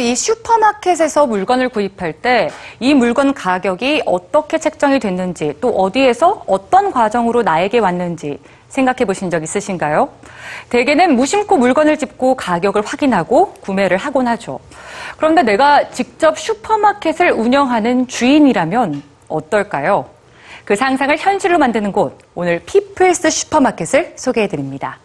이 슈퍼마켓에서 물건을 구입할 때 이 물건 가격이 어떻게 책정이 됐는지 또 어디에서 어떤 과정으로 나에게 왔는지 생각해 보신 적 있으신가요? 대개는 무심코 물건을 짚고 가격을 확인하고 구매를 하곤 하죠. 그런데 내가 직접 슈퍼마켓을 운영하는 주인이라면 어떨까요? 그 상상을 현실로 만드는 곳, 오늘 피플스 슈퍼마켓을 소개해 드립니다.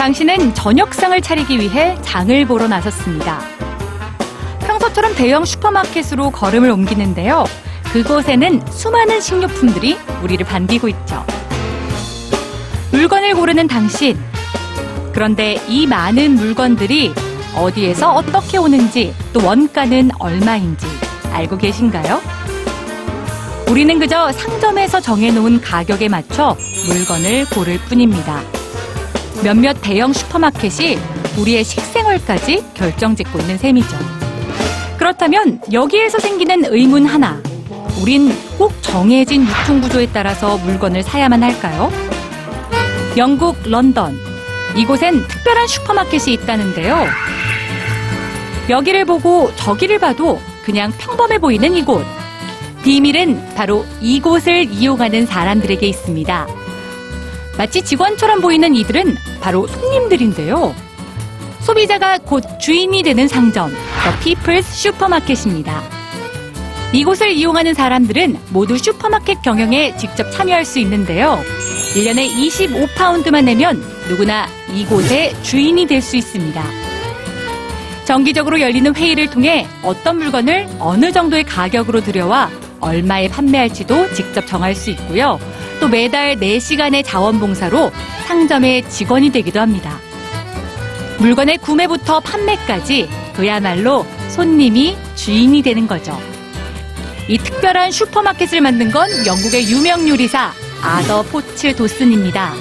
당신은 저녁상을 차리기 위해 장을 보러 나섰습니다. 평소처럼 대형 슈퍼마켓으로 걸음을 옮기는데요. 그곳에는 수많은 식료품들이 우리를 반기고 있죠. 물건을 고르는 당신. 그런데 이 많은 물건들이 어디에서 어떻게 오는지 또 원가는 얼마인지 알고 계신가요? 우리는 그저 상점에서 정해놓은 가격에 맞춰 물건을 고를 뿐입니다. 몇몇 대형 슈퍼마켓이 우리의 식생활까지 결정짓고 있는 셈이죠. 그렇다면 여기에서 생기는 의문 하나. 우린 꼭 정해진 유통 구조에 따라서 물건을 사야만 할까요? 영국 런던. 이곳엔 특별한 슈퍼마켓이 있다는데요. 여기를 보고 저기를 봐도 그냥 평범해 보이는 이곳. 비밀은 바로 이곳을 이용하는 사람들에게 있습니다. 마치 직원처럼 보이는 이들은 바로 손님들인데요. 소비자가 곧 주인이 되는 상점, The People's 슈퍼마켓입니다. 이곳을 이용하는 사람들은 모두 슈퍼마켓 경영에 직접 참여할 수 있는데요. 1년에 25파운드만 내면 누구나 이곳의 주인이 될 수 있습니다. 정기적으로 열리는 회의를 통해 어떤 물건을 어느 정도의 가격으로 들여와 얼마에 판매할지도 직접 정할 수 있고요. 또 매달 4시간의 자원봉사로 상점의 직원이 되기도 합니다. 물건의 구매부터 판매까지 그야말로 손님이 주인이 되는 거죠. 이 특별한 슈퍼마켓을 만든 건 영국의 유명 요리사 아더 포츠 도슨입니다.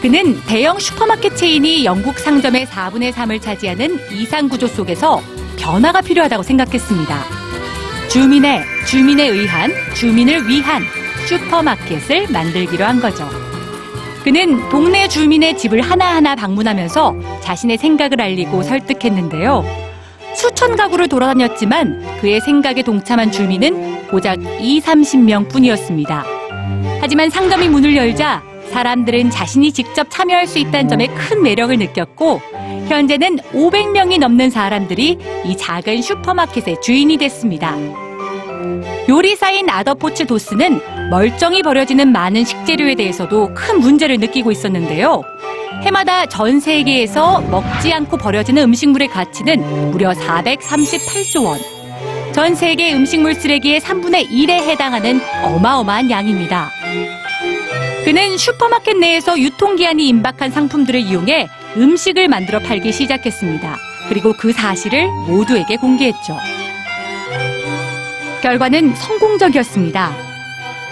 그는 대형 슈퍼마켓 체인이 영국 상점의 4분의 3을 차지하는 이상 구조 속에서 변화가 필요하다고 생각했습니다. 주민의, 주민에 의한, 주민을 위한 슈퍼마켓을 만들기로 한 거죠. 그는 동네 주민의 집을 하나하나 방문하면서 자신의 생각을 알리고 설득했는데요. 수천 가구를 돌아다녔지만 그의 생각에 동참한 주민은 고작 2, 30명 뿐이었습니다. 하지만 상점이 문을 열자 사람들은 자신이 직접 참여할 수 있다는 점에 큰 매력을 느꼈고 현재는 500명이 넘는 사람들이 이 작은 슈퍼마켓의 주인이 됐습니다. 요리사인 아더포츠 도스는 멀쩡히 버려지는 많은 식재료에 대해서도 큰 문제를 느끼고 있었는데요. 해마다 전 세계에서 먹지 않고 버려지는 음식물의 가치는 무려 438조 원. 전 세계 음식물 쓰레기의 3분의 1에 해당하는 어마어마한 양입니다. 그는 슈퍼마켓 내에서 유통기한이 임박한 상품들을 이용해 음식을 만들어 팔기 시작했습니다. 그리고 그 사실을 모두에게 공개했죠. 결과는 성공적이었습니다.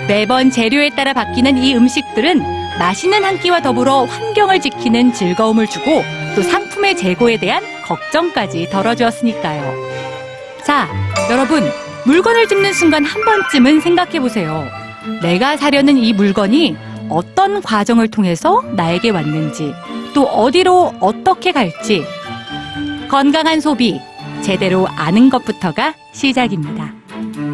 매번 재료에 따라 바뀌는 이 음식들은 맛있는 한 끼와 더불어 환경을 지키는 즐거움을 주고 또 상품의 재고에 대한 걱정까지 덜어주었으니까요. 자, 여러분, 물건을 집는 순간 한 번쯤은 생각해 보세요. 내가 사려는 이 물건이 어떤 과정을 통해서 나에게 왔는지, 또 어디로 어떻게 갈지, 건강한 소비, 제대로 아는 것부터가 시작입니다. Thank you.